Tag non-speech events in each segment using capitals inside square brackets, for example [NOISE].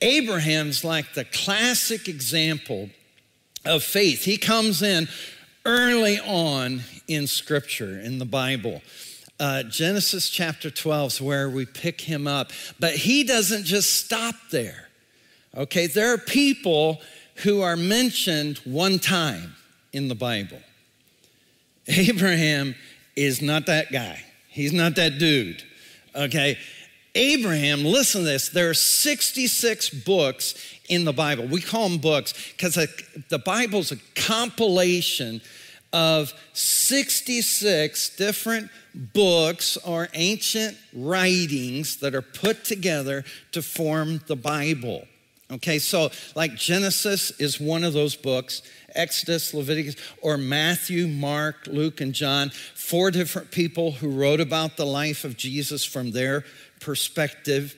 Abraham's like the classic example of faith. He comes in early on in Scripture, in the Bible. Uh, Genesis chapter 12 is where we pick him up, but he doesn't just stop there. Okay, there are people who are mentioned one time in the Bible. Abraham is not that guy, he's not that dude. Okay, Abraham, listen to this. There are 66 books in the Bible. We call them books because the Bible's a compilation of 66 different books or ancient writings that are put together to form the Bible. Okay, so like Genesis is one of those books, Exodus, Leviticus, or Matthew, Mark, Luke, and John, four different people who wrote about the life of Jesus from their perspective.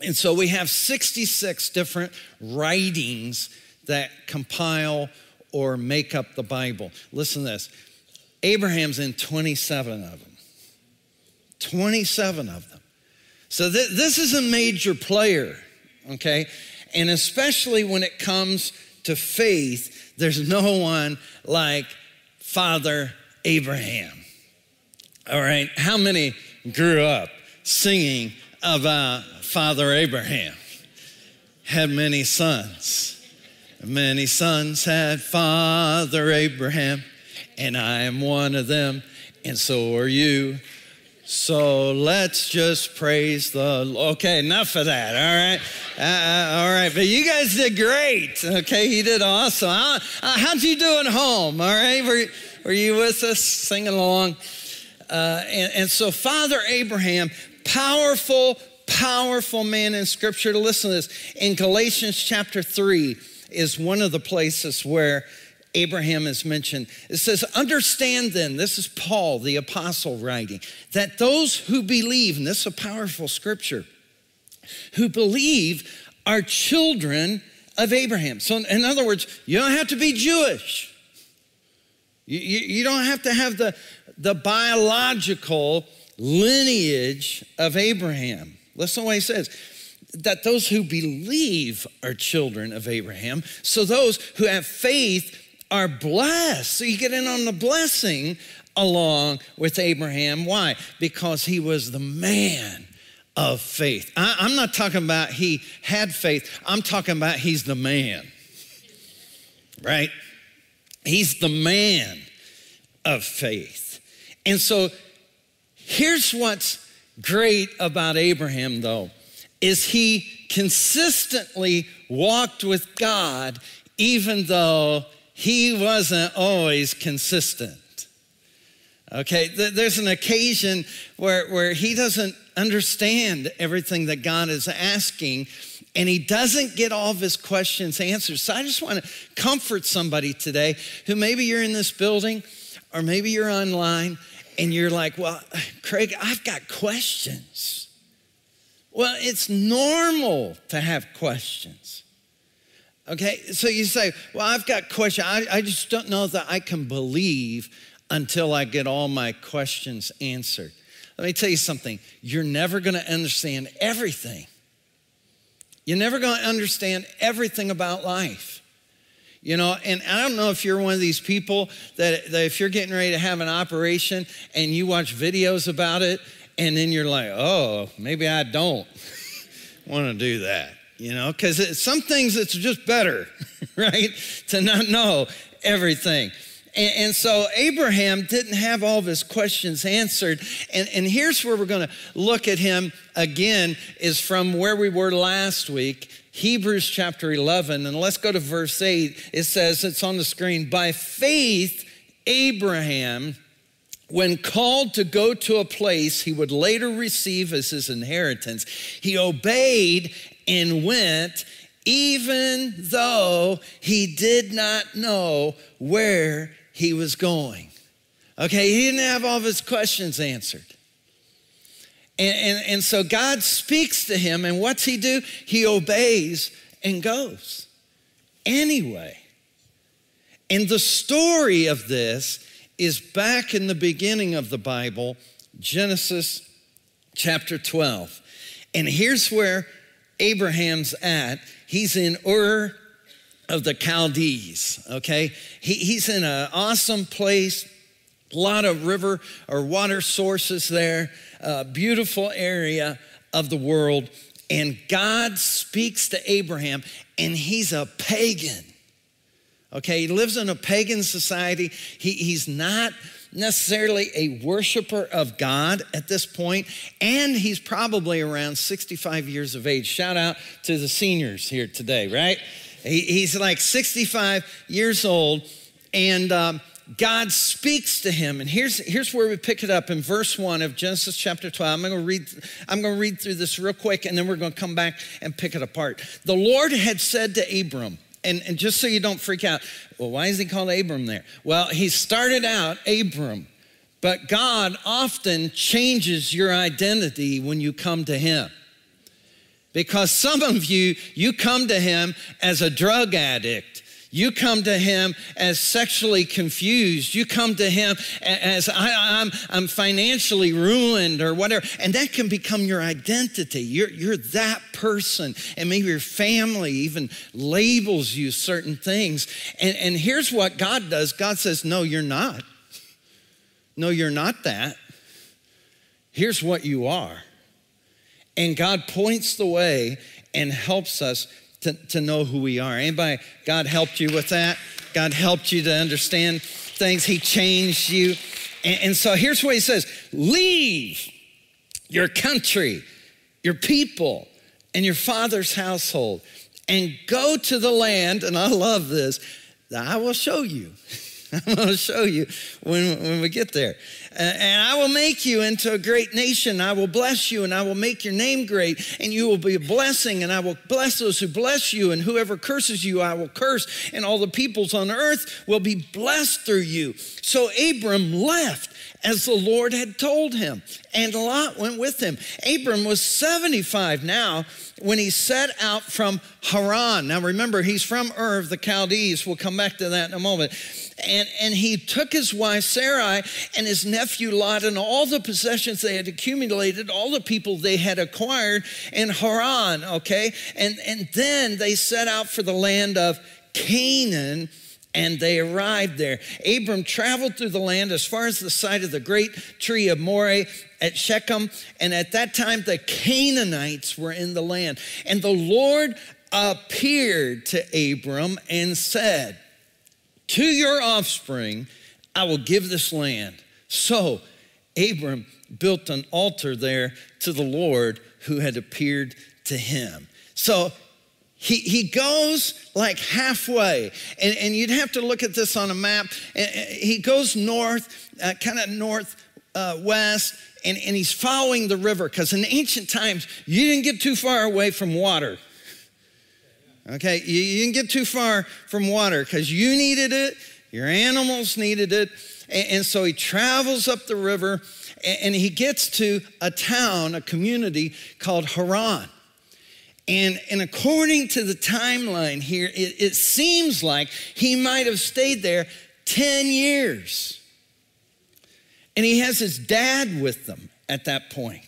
And so we have 66 different writings that compile or make up the Bible. Listen to this Abraham's in 27 of them. 27 of them. So th- this is a major player, okay? And especially when it comes to faith, there's no one like Father Abraham. All right, how many grew up singing about Father Abraham? Had many sons. Many sons had Father Abraham, and I am one of them, and so are you. So let's just praise the Okay, enough of that, all right? Uh, uh, all right, but you guys did great, okay? He did awesome. How, uh, how'd you do at home, all right? Were, were you with us singing along? Uh, and, and so, Father Abraham, powerful, powerful man in Scripture. To listen to this, in Galatians chapter 3 is one of the places where Abraham is mentioned. It says, Understand then, this is Paul, the apostle, writing, that those who believe, and this is a powerful scripture, who believe are children of Abraham. So, in other words, you don't have to be Jewish. You, you, you don't have to have the, the biological lineage of Abraham. Listen to what he says that those who believe are children of Abraham. So those who have faith are blessed. So you get in on the blessing along with Abraham. Why? Because he was the man of faith. I, am not talking about he had faith, I'm talking about he's the man, right? He's the man of faith. And so here's what's great about Abraham, though, is he consistently walked with God even though he wasn't always consistent. Okay, there's an occasion where, where he doesn't understand everything that God is asking, and he doesn't get all of his questions answered. So I just want to comfort somebody today who maybe you're in this building or maybe you're online and you're like, well, Craig, I've got questions. Well, it's normal to have questions. Okay, so you say, Well, I've got questions. I, I just don't know that I can believe until I get all my questions answered. Let me tell you something you're never to understand everything. You're never to understand everything about life. You know, and I don't know if you're one of these people that, that if you're getting ready to have an operation and you watch videos about it, and then you're like, oh, maybe I don't [LAUGHS] want to do that you know, because some things it's just better, [LAUGHS] right, to not know everything. And, and, so Abraham didn't have all of his questions answered. And, and here's where we're going to look at him again, is from where we were last week. Hebrews chapter 11, and let's go to verse 8. It says, it's on the screen, by faith, Abraham, when called to go to a place he would later receive as his inheritance, he obeyed and went, even though he did not know where he was going. Okay, he didn't have all of his questions answered. And, and, and so God speaks to him, and what's he do? He obeys and goes anyway. And the story of this is back in the beginning of the Bible, Genesis chapter 12. And here's where Abraham's at. He's in Ur of the Chaldees, okay? He, he's in an awesome place, a lot of river or water sources there, a beautiful area of the world. And God speaks to Abraham, and he's a pagan. Okay, he lives in a pagan society. He, he's not necessarily a worshiper of God at this point, and he's probably around 65 years of age. Shout out to the seniors here today, right? He, he's like 65 years old, and um, God speaks to him. And here's, here's where we pick it up in verse 1 of Genesis chapter 12. I'm going to read I'm going to read through this real quick and then we're going to come back and pick it apart. The Lord had said to Abram, and, and just so you don't freak out, well, why is he called Abram there? Well, he started out Abram, but God often changes your identity when you come to him. Because some of you, you come to him as a drug addict you come to him as sexually confused. You come to him as I, am I'm, I'm financially ruined or whatever. And that can become your identity. You're, you're that person. And maybe your family even labels you certain things. And, and here's what God does God says, No, you're not. No, you're not that. Here's what you are. And God points the way and helps us to, to know who we are. Anybody, God helped you with that? God helped you to understand things. He changed you. And, and so here's what he says leave your country, your people, and your father's household, and go to the land, and I love this, I will show you. I'm going to show you when, when we get there. And I will make you into a great nation. I will bless you and I will make your name great and you will be a blessing and I will bless those who bless you and whoever curses you I will curse and all the peoples on earth will be blessed through you. So Abram left as the Lord had told him and Lot went with him. Abram was 75 now when he set out from Haran. Now remember, he's from Ur of the Chaldees. We'll come back to that in a moment. And, and he took his wife Sarai and his nephew Lot and all the possessions they had accumulated, all the people they had acquired in Haran, okay? And, and then they set out for the land of Canaan and they arrived there. Abram traveled through the land as far as the site of the great tree of Moreh at Shechem. And at that time, the Canaanites were in the land. And the Lord appeared to Abram and said, To your offspring, I will give this land. So Abram built an altar there to the Lord who had appeared to him. So he, he goes like halfway, and, and you'd have to look at this on a map. He goes north, uh, kind of northwest, uh, and, and he's following the river because in ancient times, you didn't get too far away from water. Okay, you, you didn't get too far from water because you needed it, your animals needed it. And, and so he travels up the river and, and he gets to a town, a community called Haran. And, and according to the timeline here, it, it seems like he might have stayed there 10 years. And he has his dad with them at that point.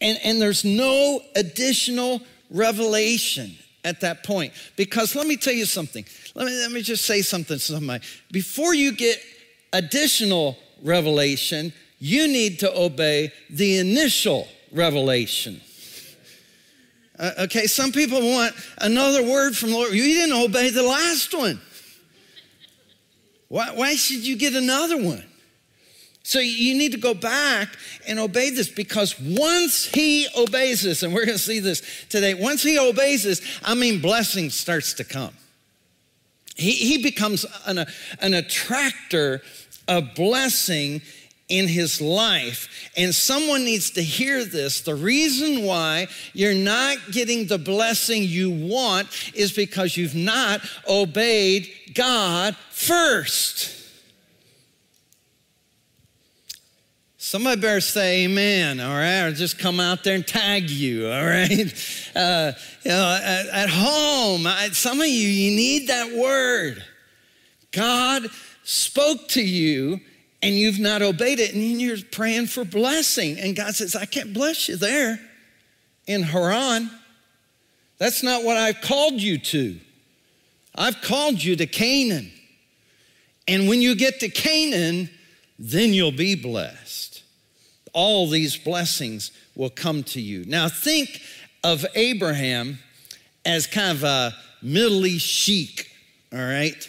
And, and there's no additional revelation at that point. Because let me tell you something. Let me, let me just say something to somebody. Before you get additional revelation, you need to obey the initial revelation. Uh, okay, some people want another word from the Lord. You didn't obey the last one. Why, why should you get another one? So you need to go back and obey this because once he obeys this, and we're going to see this today, once he obeys this, I mean, blessing starts to come. He, he becomes an, an attractor of blessing in his life. And someone needs to hear this. The reason why you're not getting the blessing you want is because you've not obeyed God first. Somebody better say amen, all right? Or just come out there and tag you, all right? [LAUGHS] Uh, you know, at, at home, I, some of you, you need that word. God spoke to you and you've not obeyed it, and you're praying for blessing. And God says, I can't bless you there in Haran. That's not what I've called you to. I've called you to Canaan. And when you get to Canaan, then you'll be blessed. All these blessings will come to you. Now, think of Abraham as kind of a Middle East sheik, all right?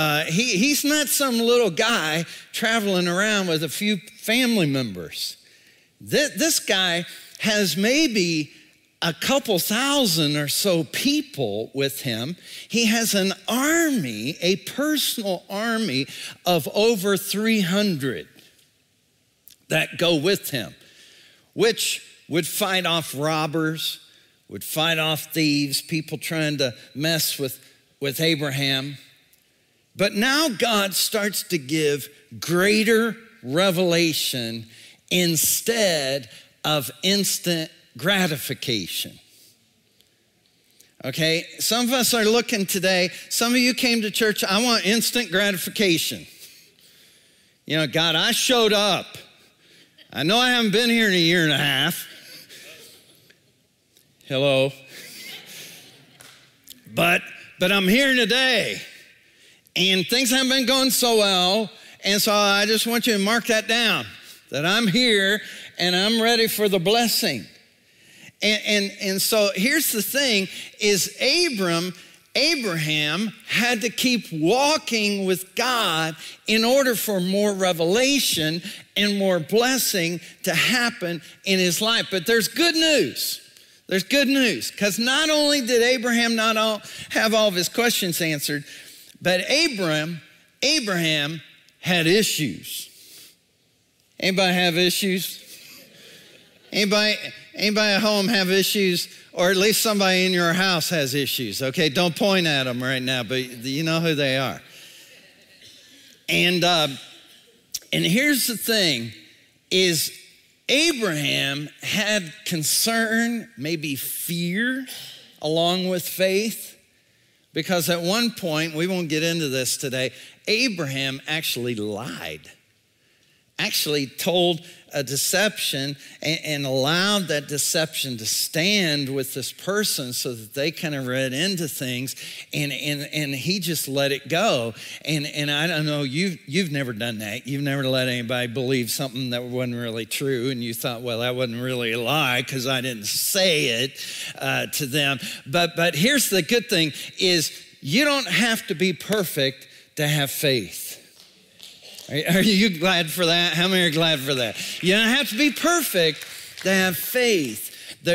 Uh, he, he's not some little guy traveling around with a few family members. This, this guy has maybe a couple thousand or so people with him. He has an army, a personal army of over 300 that go with him, which would fight off robbers, would fight off thieves, people trying to mess with, with Abraham. But now God starts to give greater revelation instead of instant gratification. Okay, some of us are looking today. Some of you came to church, I want instant gratification. You know, God, I showed up. I know I haven't been here in a year and a half. Hello. [LAUGHS] But but I'm here today. And things haven't been going so well. And so I just want you to mark that down that I'm here and I'm ready for the blessing. And, and, and so here's the thing is Abram, Abraham had to keep walking with God in order for more revelation and more blessing to happen in his life. But there's good news. There's good news because not only did Abraham not all, have all of his questions answered, but Abraham, Abraham had issues. Anybody have issues? Anybody, anybody at home have issues? Or at least somebody in your house has issues, okay? Don't point at them right now, but you know who they are. And, uh, and here's the thing is Abraham had concern, maybe fear, along with faith. Because at one point, we won't get into this today, Abraham actually lied. Actually told a deception and, and, allowed that deception to stand with this person so that they kind of read into things and, and, and he just let it go. And, and I don't know, you've, you've never done that. You've never let anybody believe something that wasn't really true and you thought, well, that wasn't really a lie because I didn't say it uh, to them. But, but here's the good thing is you don't have to be perfect to have faith. Are you glad for that? How many are glad for that? You don't have to be perfect to have faith.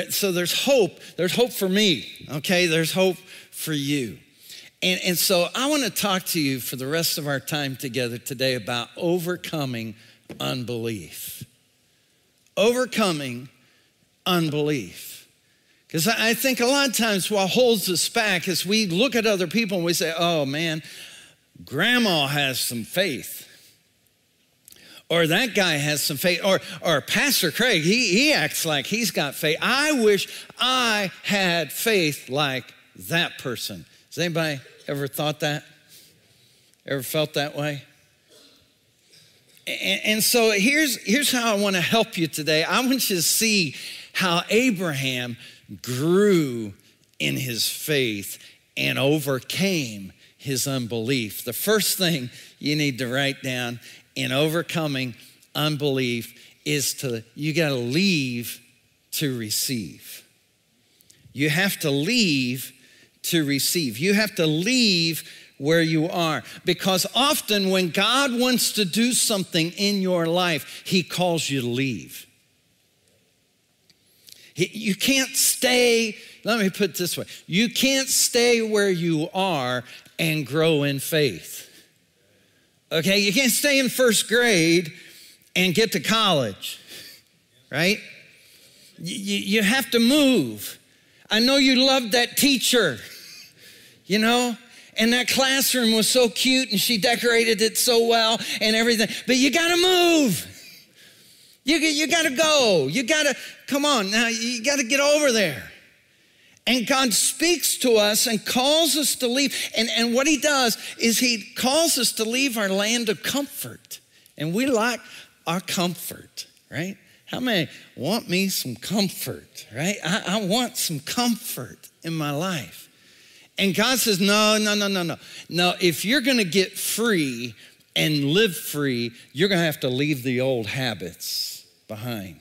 so there's hope. There's hope for me, okay? There's hope for you. And, and so I want to talk to you for the rest of our time together today about overcoming unbelief. Overcoming unbelief. Because I think a lot of times what holds us back is we look at other people and we say, oh man, grandma has some faith or that guy has some faith, or, or Pastor Craig, he, he acts like he's got faith. I wish I had faith like that person. Has anybody ever thought that? Ever felt that way? And, and so here's, here's how I want to help you today. I want you to see how Abraham grew in his faith and overcame his unbelief. The first thing you need to write down in overcoming unbelief is to, you got to leave to receive. You have to leave to receive. You have to leave where you are. Because often when God wants to do something in your life, He calls you to leave. You can't stay, let me put it this way you can't stay where you are and grow in faith. Okay, you can't stay in first grade and get to college, right? You, you have to move. I know you loved that teacher, you know, and that classroom was so cute and she decorated it so well and everything, but you gotta move. You, you gotta go. You gotta, come on now, you gotta get over there. And God speaks to us and calls us to leave. And, and what He does is He calls us to leave our land of comfort. And we like our comfort, right? How many want me some comfort, right? I, I want some comfort in my life. And God says, No, no, no, no, no. No, if you're gonna get free and live free, you're gonna have to leave the old habits behind.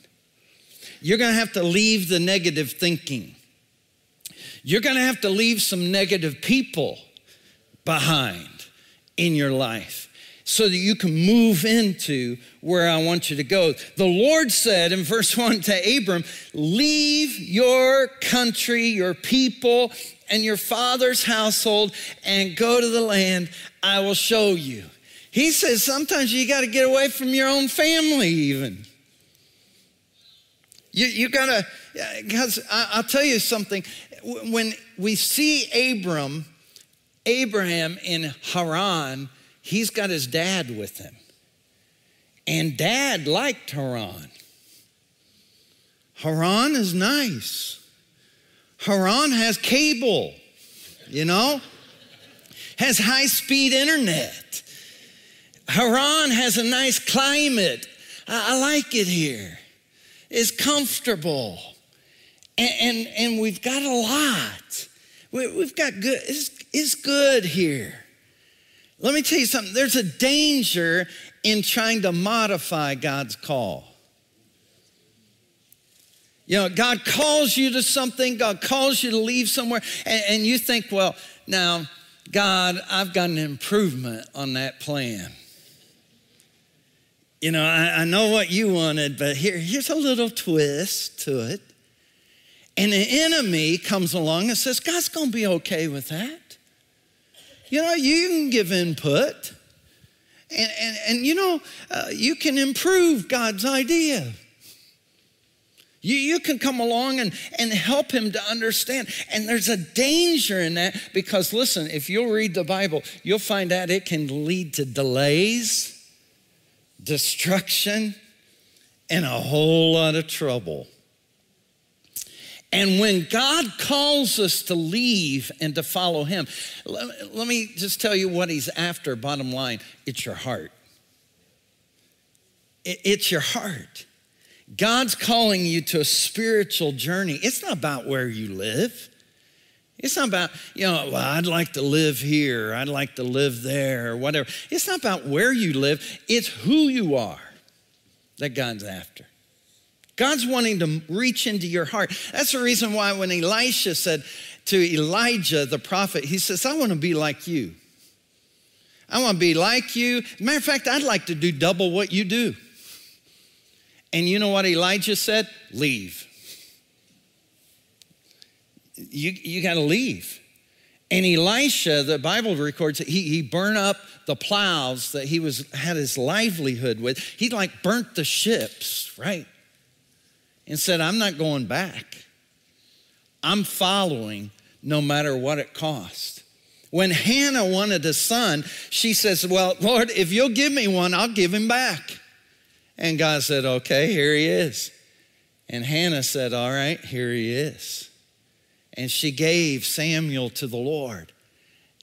You're gonna have to leave the negative thinking. You're gonna have to leave some negative people behind in your life so that you can move into where I want you to go. The Lord said in verse [LAUGHS] 1 to Abram, Leave your country, your people, and your father's household and go to the land I will show you. He says sometimes you got to get away from your own family, even. You, you got to, because I'll tell you something. When we see Abram, Abraham in Haran, he's got his dad with him. And dad liked Haran. Haran is nice. Haran has cable, you know, has high speed internet. Haran has a nice climate. I, I like it here. It's comfortable. And, and, and we've got a lot. We, have got good, it's, it's good here. Let me tell you something there's a danger in trying to modify God's call. You know, God calls you to something, God calls you to leave somewhere, and, and you think, well, now, God, I've got an improvement on that plan. You know, I, I know what you wanted, but here, here's a little twist to it. And the enemy comes along and says, God's gonna be okay with that. You know, you can give input. And, and, and you know, uh, you can improve God's idea. You, you can come along and, and help him to understand. And there's a danger in that because, listen, if you'll read the Bible, you'll find out it can lead to delays, destruction, and a whole lot of trouble. And when God calls us to leave and to follow Him, let, me just tell you what He's after, bottom line it's your heart. It, it's your heart. God's calling you to a spiritual journey. It's not about where you live. It's not about, you know, well, I'd like to live here, I'd like to live there, or whatever. It's not about where you live, it's who you are that God's after. God's wanting to reach into your heart. That's the reason why when Elisha said to Elijah, the prophet, he says, I want to be like you. I want to be like you. Matter of fact, I'd like to do double what you do. And you know what Elijah said? Leave. You, you got to leave. And Elisha, the Bible records, he, he burned up the plows that he was had his livelihood with. He like burnt the ships, right? And said, I'm not going back. I'm following no matter what it costs. When Hannah wanted a son, she says, Well, Lord, if you'll give me one, I'll give him back. And God said, Okay, here he is. And Hannah said, All right, here he is. And she gave Samuel to the Lord.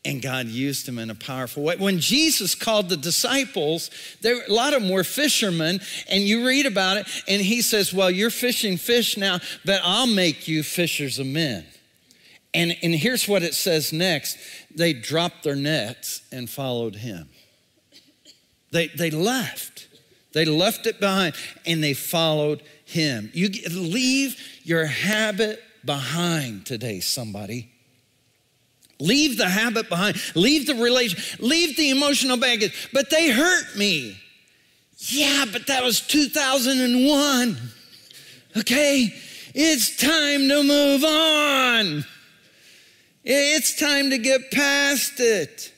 And God used him in a powerful way. When Jesus called the disciples, there, a lot of them were fishermen, and you read about it, and he says, Well, you're fishing fish now, but I'll make you fishers of men. And, and here's what it says next they dropped their nets and followed him. They, they left. They left it behind and they followed him. You leave your habit behind today, somebody. Leave the habit behind. Leave the relation. Leave the emotional baggage. But they hurt me. Yeah, but that was 2001. Okay? It's time to move on. It's time to get past it.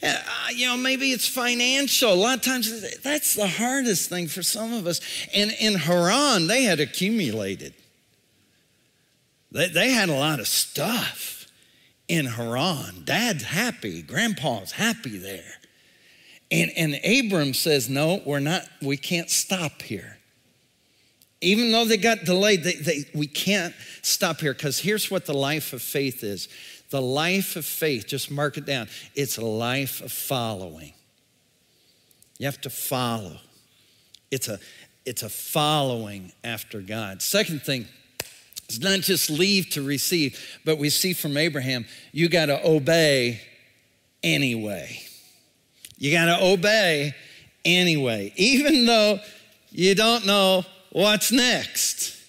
Uh, you know, maybe it's financial. A lot of times that's the hardest thing for some of us. And in Haran, they had accumulated, they, they had a lot of stuff in Haran. Dad's happy, grandpa's happy there. And, and Abram says, No, we're not, we can't stop here. Even though they got delayed, they, they, we can't stop here because here's what the life of faith is the life of faith, just mark it down, it's a life of following. You have to follow. It's a, it's a following after God. Second thing, It's not just leave to receive, but we see from Abraham, you got to obey anyway. You got to obey anyway, even though you don't know what's next.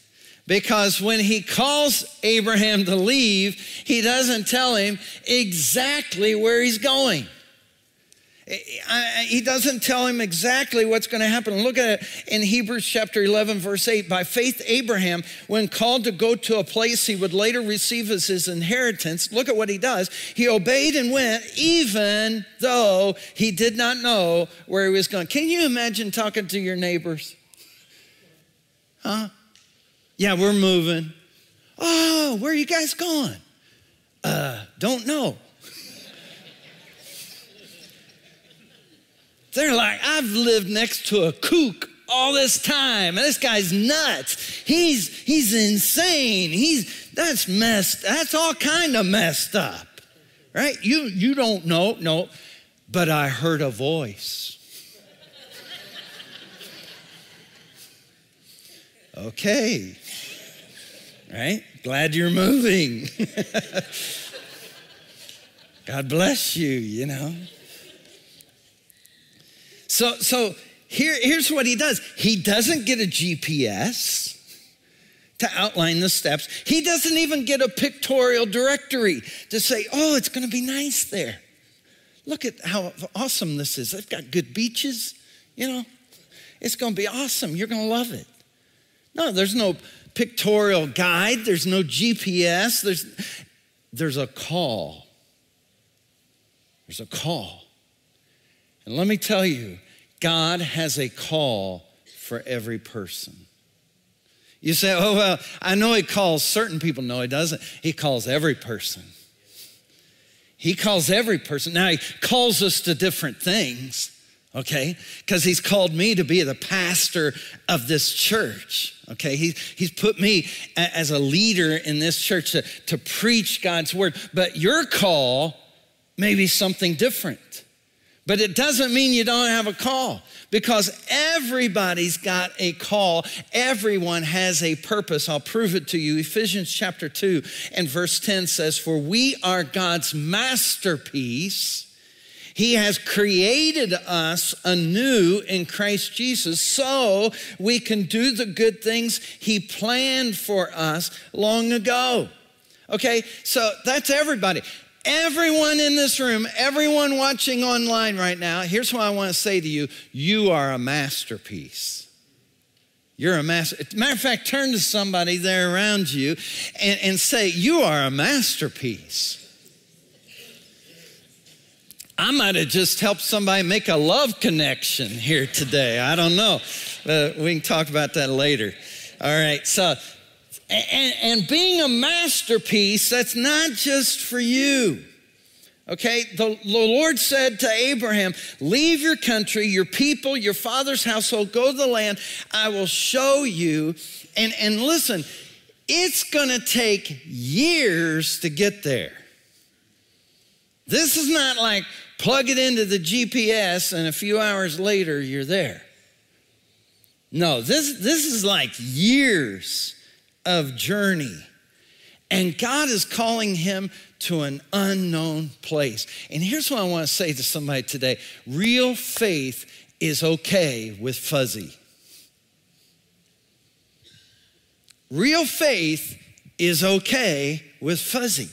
Because when he calls Abraham to leave, he doesn't tell him exactly where he's going. He doesn't tell him exactly what's going to happen. Look at it in Hebrews chapter 11, verse 8. By faith, Abraham, when called to go to a place he would later receive as his inheritance, look at what he does. He obeyed and went, even though he did not know where he was going. Can you imagine talking to your neighbors? Huh? Yeah, we're moving. Oh, where are you guys going? Uh, don't know. They're like, I've lived next to a kook all this time. And this guy's nuts. He's he's insane. He's that's messed. That's all kind of messed up. Right? You you don't know, no, but I heard a voice. okay. Right? Glad you're moving. [LAUGHS] God bless you, you know. So, so here, here's what he does he doesn't get a GPS to outline the steps, he doesn't even get a pictorial directory to say, oh, it's going to be nice there. Look at how awesome this is. They've got good beaches, you know. It's going to be awesome. You're going to love it. No, there's no pictorial guide, there's no GPS, there's, there's a call. There's a call. And let me tell you, God has a call for every person. You say, oh, well, I know He calls certain people. No, He doesn't. He calls every person. He calls every person. Now, He calls us to different things, okay? Because He's called me to be the pastor of this church, okay? He, he's put me as a leader in this church to, to preach God's word. But your call may be something different. But it doesn't mean you don't have a call because everybody's got a call. Everyone has a purpose. I'll prove it to you. Ephesians chapter 2 and verse 10 says, For we are God's masterpiece. He has created us anew in Christ Jesus so we can do the good things He planned for us long ago. Okay, so that's everybody. Everyone in this room, everyone watching online right now, here's what I want to say to you you are a masterpiece. You're a master. Matter of fact, turn to somebody there around you and, and say, You are a masterpiece. I might have just helped somebody make a love connection here today. I don't know. Uh, we can talk about that later. All right. So and, and being a masterpiece, that's not just for you. Okay, the, the, Lord said to Abraham, Leave your country, your people, your father's household, go to the land I will show you. And, and listen, it's gonna take years to get there. This is not like plug it into the GPS and a few hours later you're there. No, this, this is like years of journey. And God is calling him to an unknown place. And here's what I want to say to somebody today real faith is okay with fuzzy. Real faith is okay with fuzzy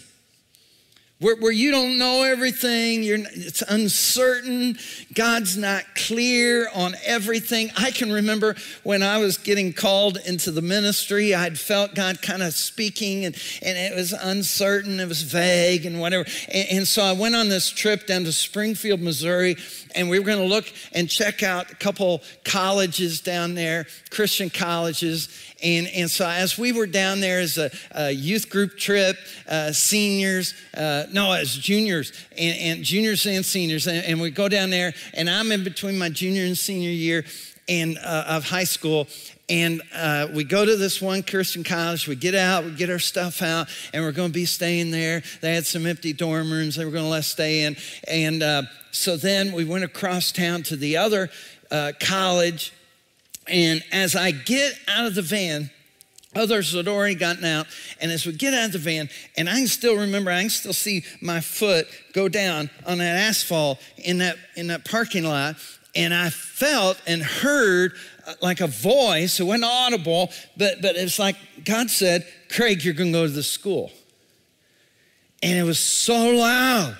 where, where you don't know everything, you're, it's uncertain, God's not clear on everything. I can remember when I was getting called into the ministry, I'd felt God kind of speaking and, and it was uncertain, it was vague and whatever. And, and so I went on this trip down to Springfield, Missouri, and we were going to look and check out a couple colleges down there, Christian colleges. And, and so as we were down there as a, a youth group trip, uh, seniors, uh, no, as juniors and, and, juniors and seniors, and, and, we go down there, and I'm in between my junior and senior year and uh, of high school, and uh, we go to this one Christian college. We get out, we get our stuff out, and we're going to be staying there. They had some empty dorm rooms they were going to let us stay in. And uh, so then we went across town to the other uh, college and as I get out of the van, Others had already gotten out. And as we get out of the van, and I can still remember, I can still see my foot go down on that asphalt in that, in that parking lot. And I felt and heard uh, like a voice. It wasn't audible, but, but it's like God said, Craig, you're going to go to the school. And it was so loud.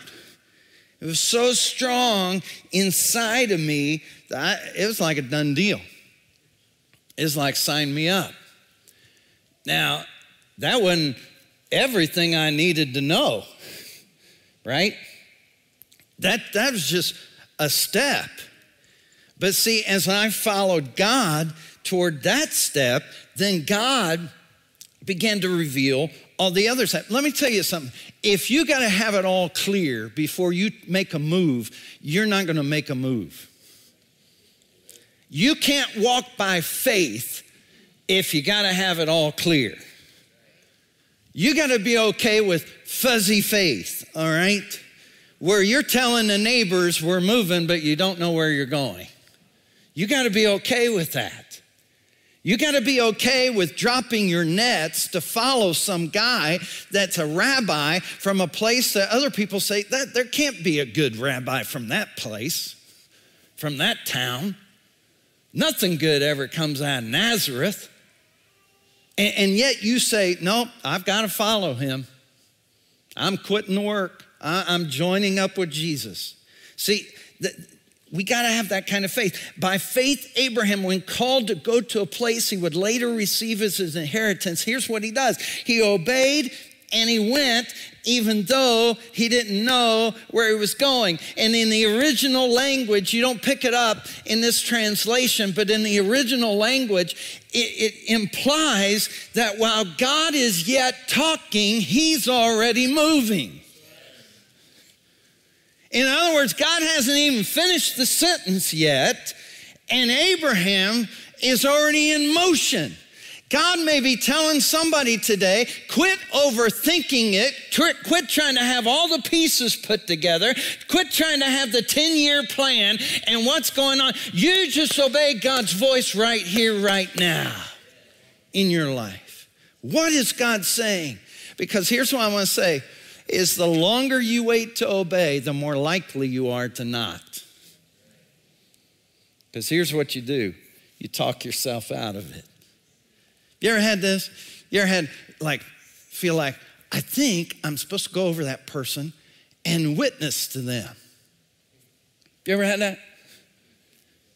It was so strong inside of me that I, it was like a done deal. Was like, sign me up. Now, that wasn't everything I needed to know, right? That, that was just a step. But see, as I followed God toward that step, then God began to reveal all the other side. Let me tell you something. If you got to have it all clear before you make a move, you're not going to make a move. You can't walk by faith if you got to have it all clear. You got to be okay with fuzzy faith, all right? Where you're telling the neighbors we're moving, but you don't know where you're going. You got to be okay with that. You got to be okay with dropping your nets to follow some guy that's a rabbi from a place that other people say that there can't be a good rabbi from that place, from that town. Nothing good ever comes out of Nazareth. And, and yet you say, no, I've got to follow him. I'm quitting the work. I, I'm joining up with Jesus. See, the, we got to have that kind of faith. By faith, Abraham, when called to go to a place he would later receive as his inheritance, here's what he does he obeyed and he went even though he didn't know where he was going. And in the original language, you don't pick it up in this translation, but in the original language, it, it, implies that while God is yet talking, he's already moving. In other words, God hasn't even finished the sentence yet, and Abraham is already in motion. God may be telling somebody today, quit overthinking it, quit trying to have all the pieces put together, quit trying to have the 10 year plan and what's going on. You just obey God's voice right here, right now in your life. What is God saying? Because here's what I want to say is the longer you wait to obey, the more likely you are to not. Because here's what you do you talk yourself out of it. You ever had this? You ever had, like, feel like, I think I'm supposed to go over that person and witness to them? You ever had that?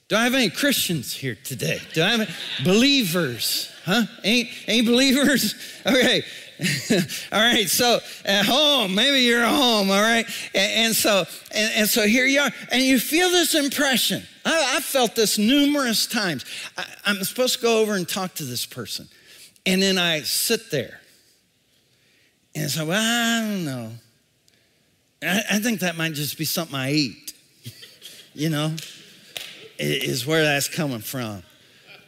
Do I have any Christians here today? Do I have believers? Huh? Ain't, ain't believers? [LAUGHS] Okay. [LAUGHS] all right. So at home, maybe you're at home. All right. And, and so, and, and, so here you are, and you feel this impression. I, I felt this numerous times. I, I'm supposed to go over and talk to this person. And then I sit there and say, well, I don't know. I, I think that might just be something I eat, [LAUGHS] you know, is where that's coming from.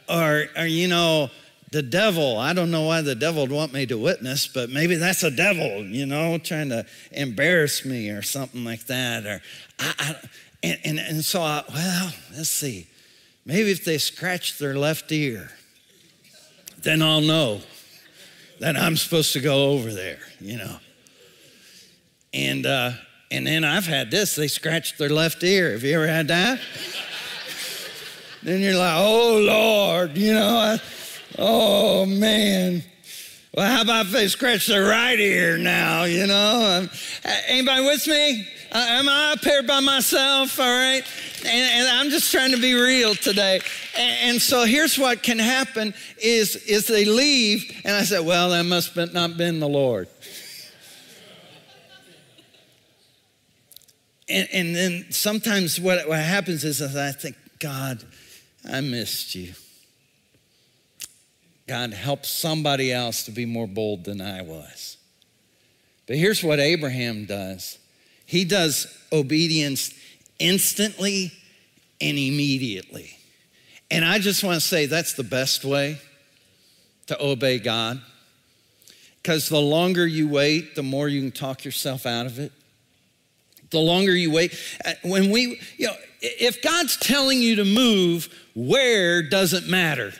Or, or, you know, the devil, I don't know why the devil would want me to witness, but maybe that's a devil, you know, trying to embarrass me or something like that. Or, I, I and, and, and so, I, well, let's see. Maybe if they scratch their left ear, then I'll know that I'm supposed to go over there, you know. And uh, and then I've had this, they scratched their left ear. Have you ever had that? [LAUGHS] then you're like, oh Lord, you know, I, oh man. Well, how about if they scratch their right ear now, you know? Um, anybody with me? Uh, am I up here by myself? All right. And, and I'm just trying to be real today. And, and, so here's what can happen is, is they leave, and I said, well, that must have not been the Lord. and, and then sometimes what, what happens is I think, God, I missed you. God, help somebody else to be more bold than I was. But here's what Abraham does he does obedience instantly and immediately. And I just want to say that's the best way to obey God. Because the longer you wait, the more you can talk yourself out of it. The longer you wait, uh, when we, you know, if God's telling you to move, where doesn't matter.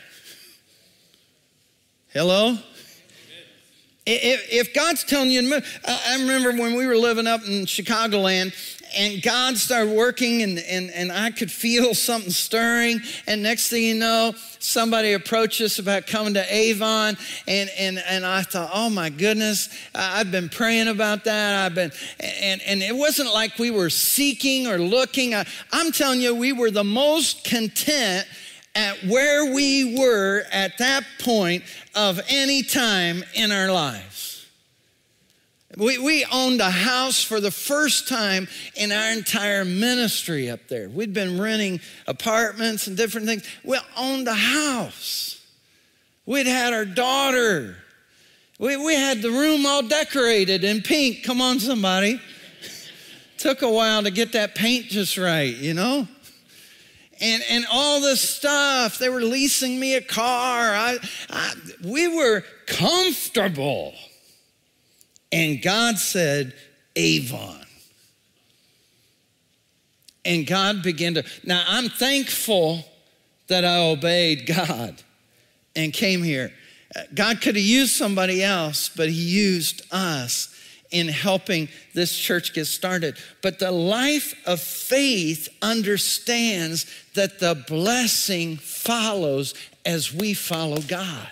Hello? If God's telling you to move, I remember when we were living up in Chicagoland and God started working and, and, and I could feel [LAUGHS] something stirring. And next thing you know, somebody approached us about coming to Avon. And, and, and I thought, oh my goodness, I've been praying about that. I've been, and, and it wasn't like we were seeking or looking. I, I'm telling you, we were the most content at where we were at that point of any time in our lives. We, we owned a house for the first time in our entire ministry up there. We'd been renting apartments and different things. We owned a house. We'd had our daughter. We, we had the room all decorated in pink. Come on, somebody. [LAUGHS] Took a while to get that paint just right, you know? And, and all this stuff. They were leasing me a car. I, I, we were comfortable. And God said, Avon. And God began to. Now, I'm thankful that I obeyed God and came here. God could have used somebody else, but He used us in helping this church get started. But the life of faith understands that the blessing follows as we follow God.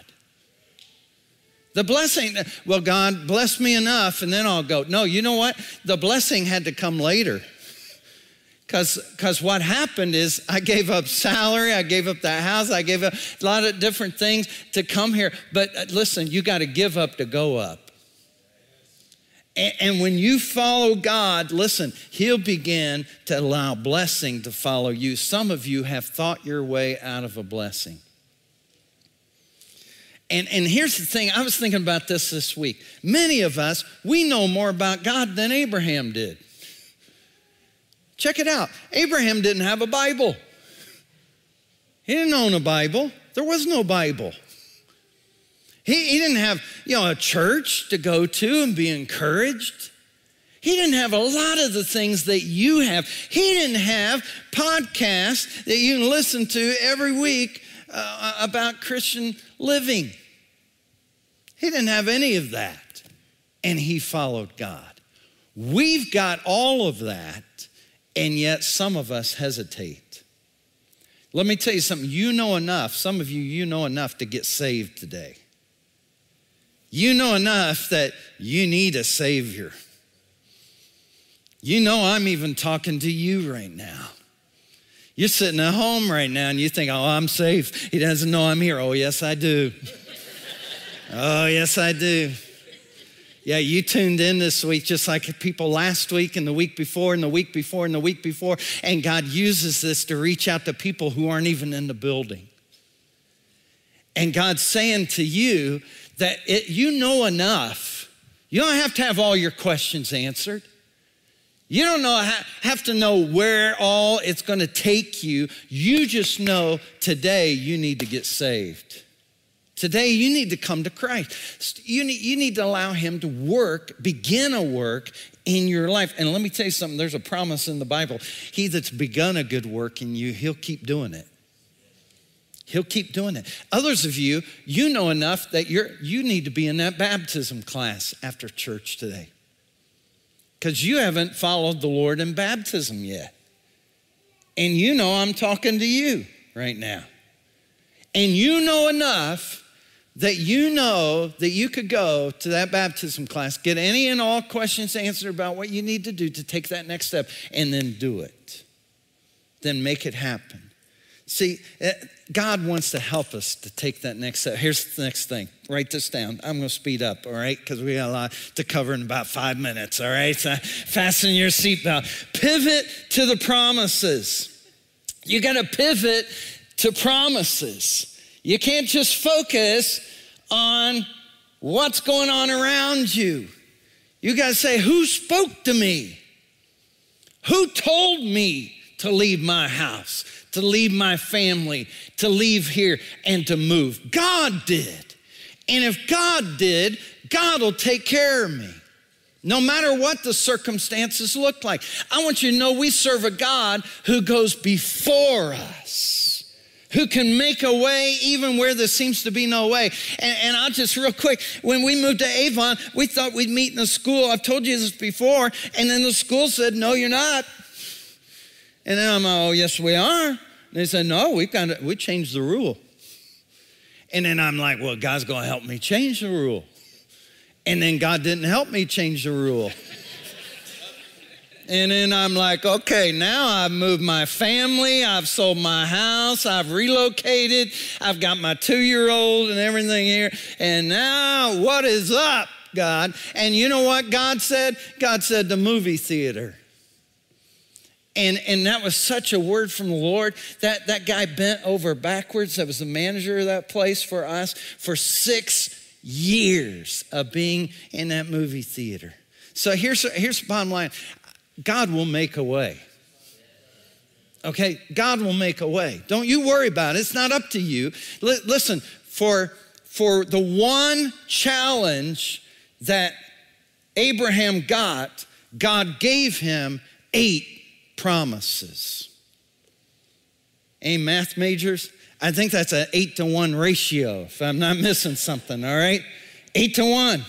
The blessing, well, God bless me enough and then I'll go. No, you know what? The blessing had to come later. Because what happened is I gave up salary, I gave up the house, I gave up a lot of different things to come here. But uh, listen, you got to give up to go up. And when you follow God, listen, He'll begin to allow blessing to follow you. Some of you have thought your way out of a blessing. And, and here's the thing I was thinking about this this week. Many of us, we know more about God than Abraham did. Check it out Abraham didn't have a Bible, he didn't own a Bible, there was no Bible. He, he didn't have, you know, a church to go to and be encouraged. He didn't have a lot of the things that you have. He didn't have podcasts that you can listen to every week uh, about Christian living. He didn't have any of that. And he followed God. We've got all of that, and yet some of us hesitate. Let me tell you something. You know enough, some of you, you know enough to get saved today. You know enough that you need a Savior. You know, I'm even talking to you right now. You're sitting at home right now and you think, oh, I'm safe. He doesn't know I'm here. Oh, yes, I do. [LAUGHS] oh, yes, I do. Yeah, you tuned in this week just like people last week and the week before and the week before and the week before. And God uses this to reach out to people who aren't even in the building. And God's saying to you that it, you know enough. You don't have to have all your questions answered. You don't know, have to know where all it's going to take you. You just know today you need to get saved. Today you need to come to Christ. You need, you need to allow Him to work, begin a work in your life. And let me tell you something there's a promise in the Bible. He that's begun a good work in you, He'll keep doing it. He'll keep doing it. Others of you, you know enough that you're, you need to be in that baptism class after church today because you haven't followed the Lord in baptism yet. And you know I'm talking to you right now. And you know enough that you know that you could go to that baptism class, get any and all questions answered about what you need to do to take that next step, and then do it. Then make it happen. See, eh, God wants to help us to take that next step. Here's the next thing. Write this down. I'm going to speed up, all right? Because we got a lot to cover in about five minutes, all right? So fasten your seatbelt. Pivot to the promises. You got to pivot to promises. You can't just focus on what's going on around you. You got to say, Who spoke to me? Who told me to leave my house? To leave my family, to leave here, and to move. God did. And if God did, God will take care of me. No matter what the circumstances look like. I want you to know we serve a God who goes before us. who can make a way even where there seems to be no way. And, and, I'll just real quick, when we moved to Avon, we thought we'd meet in a school. I've told you this before. And then the school said, no, you're not. And then I'm like, oh, yes, we are. And they said, no, we've got to, we changed the rule. And then I'm like, well, God's going to help me change the rule. And then God didn't help me change the rule. [LAUGHS] And then I'm like, okay, now I've moved my family, I've sold my house, I've relocated, I've got my two year old and everything here. And now what is up, God? And you know what God said? God said, the movie theater. And, and that was such a word from the Lord. That, that guy bent over backwards, that was the manager of that place for us for six years of being in that movie theater. So here's, here's the bottom line God will make a way. Okay, God will make a way. Don't you worry about it. It's not up to you. L- listen, for, for the one challenge that Abraham got, God gave him eight promises. Hey, math majors, I think that's an eight to one ratio, if I'm not missing something, all right? Eight to one.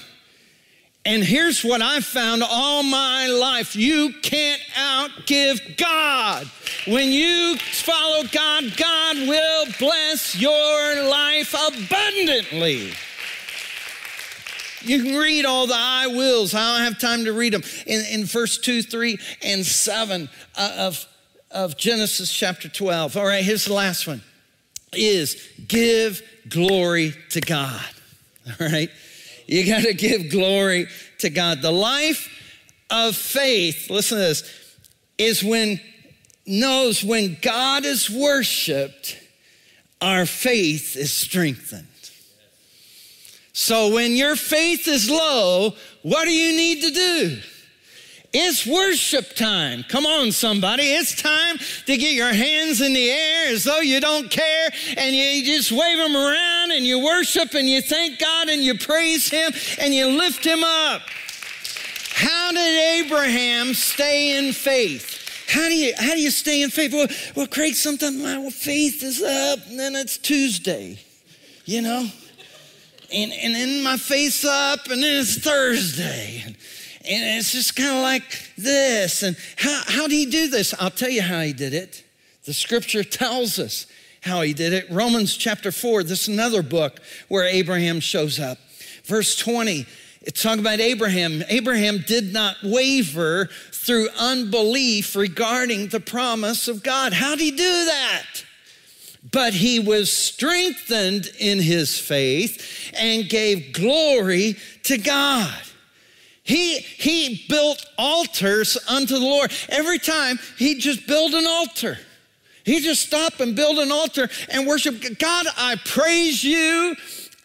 And here's what I've found all my life you can't outgive God. When you follow God, God will bless your life abundantly. You can read all the I wills. I don't have time to read them. In, in verse 2, 3, and 7 uh, of, of Genesis chapter 12. All right, here's the last one is give glory to God. [LAUGHS] All right? You got to give glory to God. The life of faith, listen to this, is when knows when God is worshiped, our faith is strengthened. So when your faith is low, what do you need to do? It's worship time. Come on, somebody. It's time to get your hands in the air as though you don't care and you just wave them around and you worship and you thank God and you praise Him and you lift Him up. How did Abraham stay in faith? How do you how do you stay in faith? Well, well Craig, sometimes my faith is up and then it's Tuesday, you know? And, and then my face up and then it's Thursday. And, it's just kind of like this. And how, how do you do this? I'll tell you how he did it. The scripture tells us how he did it. Romans chapter 4, this is another book where Abraham shows up. Verse 20, it's talking about Abraham. Abraham did not waver through unbelief regarding the promise of God. How did he do that? But he was strengthened in his faith and gave glory to God. He, he built altars unto the Lord. Every time he'd just build an altar. He'd just stop and build an altar and worship God. I praise you.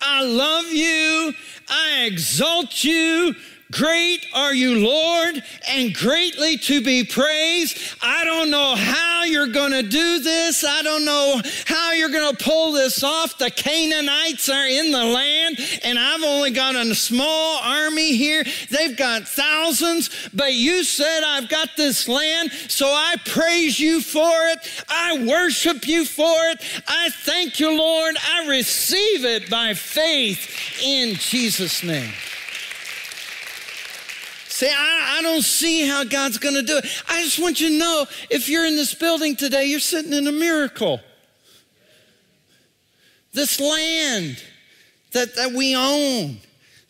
I love you. I exalt you. Great are you, Lord, and greatly to be praised. I don't know how you're going to do this. I don't know how you're going to pull this off. The Canaanites are in the land, and I've only got a small army here. They've got thousands, but you said I've got this land, so I praise you for it. I worship you for it. I thank you, Lord. I receive it by faith in Jesus' name. Say, I, I don't see how God's going to do it. I just want you to know if you're in this building today, you're sitting in a miracle. This land that, that we own,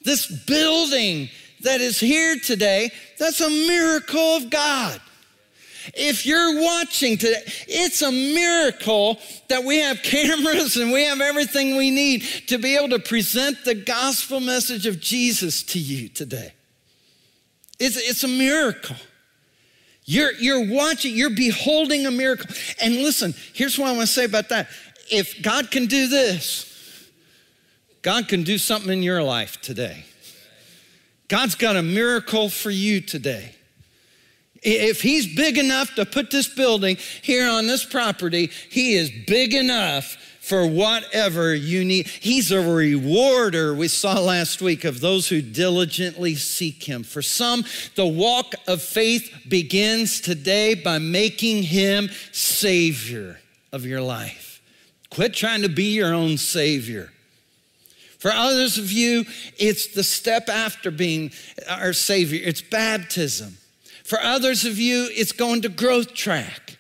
this building that is here today, that's a miracle of God. If you're watching today, it's a miracle that we have [LAUGHS] cameras and we have everything we need to be able to present the gospel message of Jesus to you today. It's, it's a miracle. You're, you're watching, you're beholding a miracle. And listen, here's what I want to say about that. If God can do this, God can do something in your life today. God's got a miracle for you today. If He's big enough to put this building here on this property, He is big enough for whatever you need. He's a rewarder, we saw last week, of those who diligently seek Him. For some, the walk of faith begins today by making Him Savior of your life. Quit trying to be your own Savior. For others of you, it's the step after being our Savior, it's baptism. For others of you, it's going to growth track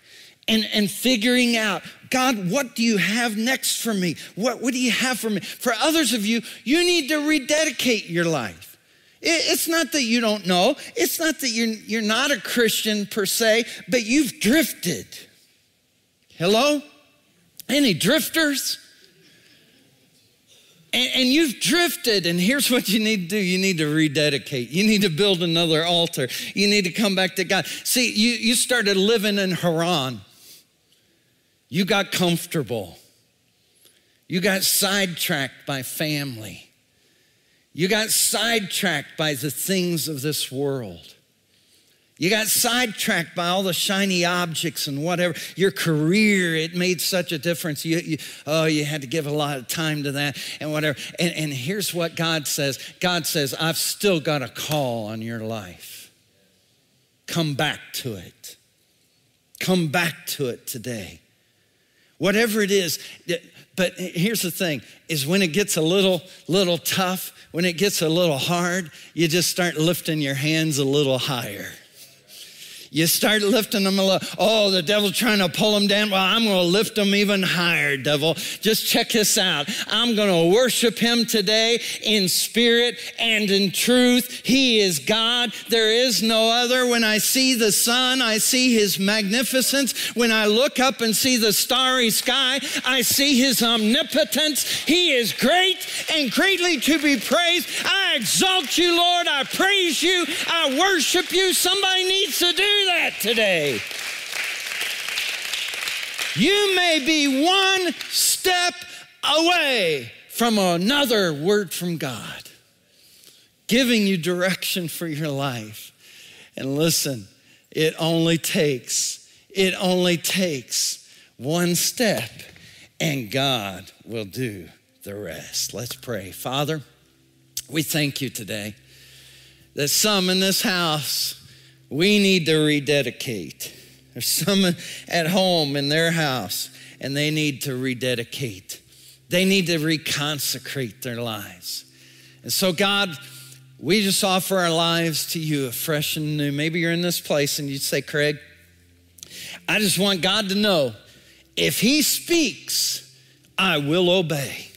and, and figuring out God, what do you have next for me? What, what do you have for me? For others of you, you need to rededicate your life. It, it's not that you don't know, it's not that you're, you're not a Christian per se, but you've drifted. Hello? Any drifters? And, and, you've drifted, and here's what you need to do you need to rededicate. You need to build another altar. You need to come back to God. See, you, you started living in Haran, you got comfortable, you got sidetracked by family, you got sidetracked by the things of this world. You got sidetracked by all the shiny objects and whatever. Your career, it made such a difference. You, you, oh, you had to give a lot of time to that and whatever. And, and here's what God says God says, I've still got a call on your life. Come back to it. Come back to it today. Whatever it is, but here's the thing is when it gets a little little tough, when it gets a little hard, you just start lifting your hands a little higher you start lifting them a little. Oh, the devil's trying to pull them down. Well, I'm going to lift them even higher, devil. Just check this out. I'm going to worship him today in spirit and in truth. He is God. There is no other. When I see the sun, I see his magnificence. When I look up and see the starry sky, I see his omnipotence. He is great and greatly to be praised. I exalt you, Lord. I praise you. I worship you. Somebody needs to do that today. You may be one step away from another word from God, giving you direction for your life. And listen, it only takes, it only takes one step, and God will do the rest. Let's pray. Father, we thank you today that some in this house we need to rededicate. There's some at home in their house, and they need to rededicate. They need to reconsecrate their lives. And so, God, we just offer our lives to you afresh and new. Maybe you're in this place and you'd say, Craig, I just want God to know if He speaks, I will obey.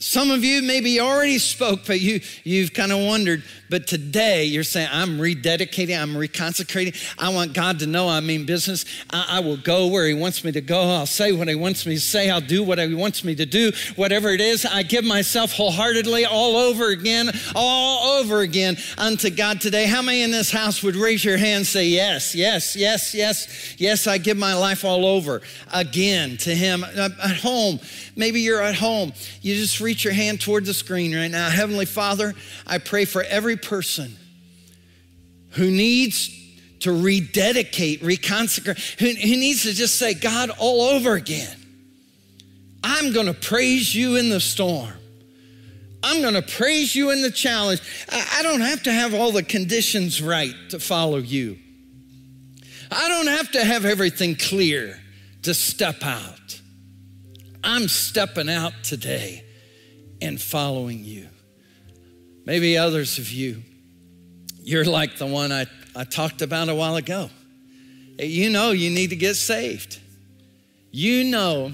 Some of you maybe already spoke, but you, you've kind of wondered. But today you're saying, I'm rededicating, I'm reconsecrating. I want God to know I mean business. I, I, will go where He wants me to go. I'll say what He wants me to say. I'll do what He wants me to do. Whatever it is, I give myself wholeheartedly all over again, all over again unto God today. How many in this house would raise your hand say, Yes, yes, yes, yes, yes, I give my life all over again to Him at home? Maybe you're at home. You just reach your hand toward the screen right now. Heavenly Father, I pray for every person who needs to rededicate, reconsecrate, who, who needs to just say, God, all over again. I'm going to praise you in the storm. I'm going to praise you in the challenge. I don't have to have all the conditions right to follow you. I don't have to have everything clear to step out. I'm stepping out today and following you. Maybe others of you, you're like the one I, I talked about a while ago. You know you need to get saved. You know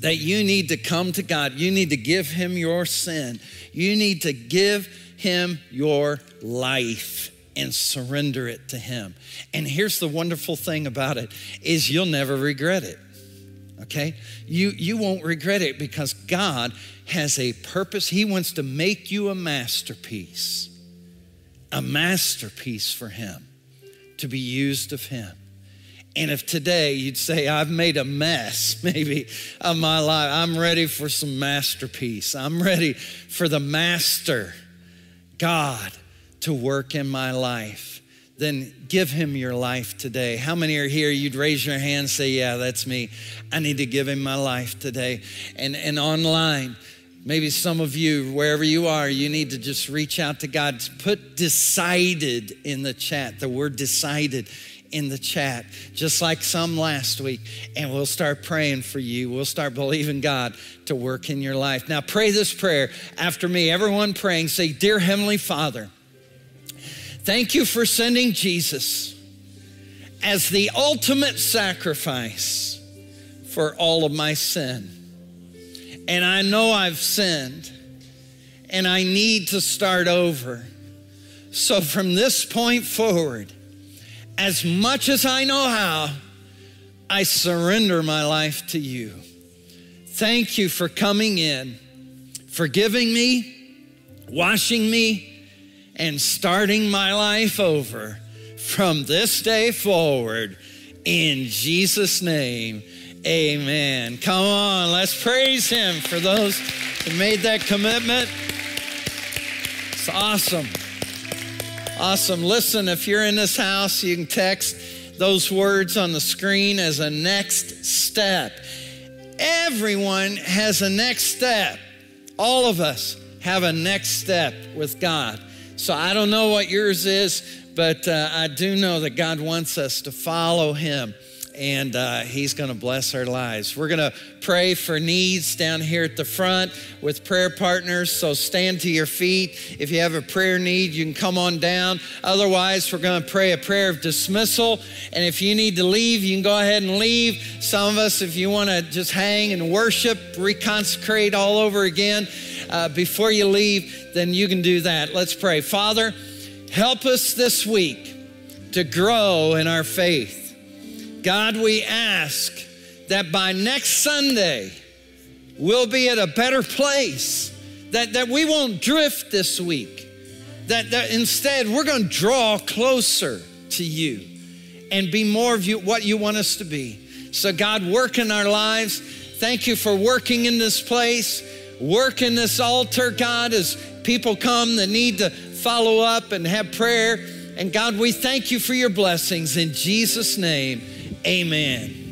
that you need to come to God. You need to give Him your sin. You need to give Him your life and surrender it to Him. And here's the wonderful thing about it is you'll never regret it okay? You, you won't regret it because God has a purpose. He wants to make you a masterpiece, a masterpiece for Him, to be used of Him. And if today you'd say, I've made a mess [LAUGHS] maybe of my life, I'm ready for some masterpiece. I'm ready for the master, God, to work in my life then give him your life today. How many are here? You'd raise your hand, say, Yeah, that's me. I need to give him my life today. And, and online, maybe some of you, wherever you are, you need to just reach out to God. Put decided in the chat, the word decided in the chat, just like some last week, and we'll start praying for you. We'll start believing God to work in your life. Now, pray this prayer after me. Everyone praying, say, Dear Heavenly Father, thank you for sending Jesus as the ultimate sacrifice for all of my sin. And I know I've sinned, and I need to start over. So from this point forward, as much as I know how, I surrender my life to you. Thank you for coming in, forgiving me, washing me, and starting my life over from this day forward. In Jesus' name, amen. Come on, let's praise Him for those who made that commitment. It's awesome. Awesome. Listen, if you're in this house, you can text those words on the screen as a next step. Everyone has a next step. All of us have a next step with God. So I don't know what yours is, but uh, I do know that God wants us to follow Him and uh, He's going to bless our lives. We're going to pray for needs down here at the front with prayer partners. So stand to your feet. If you have a prayer need, you can come on down. Otherwise, we're going to pray a prayer of dismissal. And if you need to leave, you can go ahead and leave. Some of us, if you want to just hang and worship, reconsecrate all over again uh, before you leave, then you can do that. Let's pray. Father, help us this week to grow in our faith. God, we ask that by next Sunday, we'll be at a better place, that, that we won't drift this week, that, that instead we're going to draw closer to you and be more of you, what you want us to be. So, God, work in our lives. Thank you for working in this place, work in this altar, God, as people come that need to follow up and have prayer. And God, we thank you for your blessings in Jesus' name. Amen.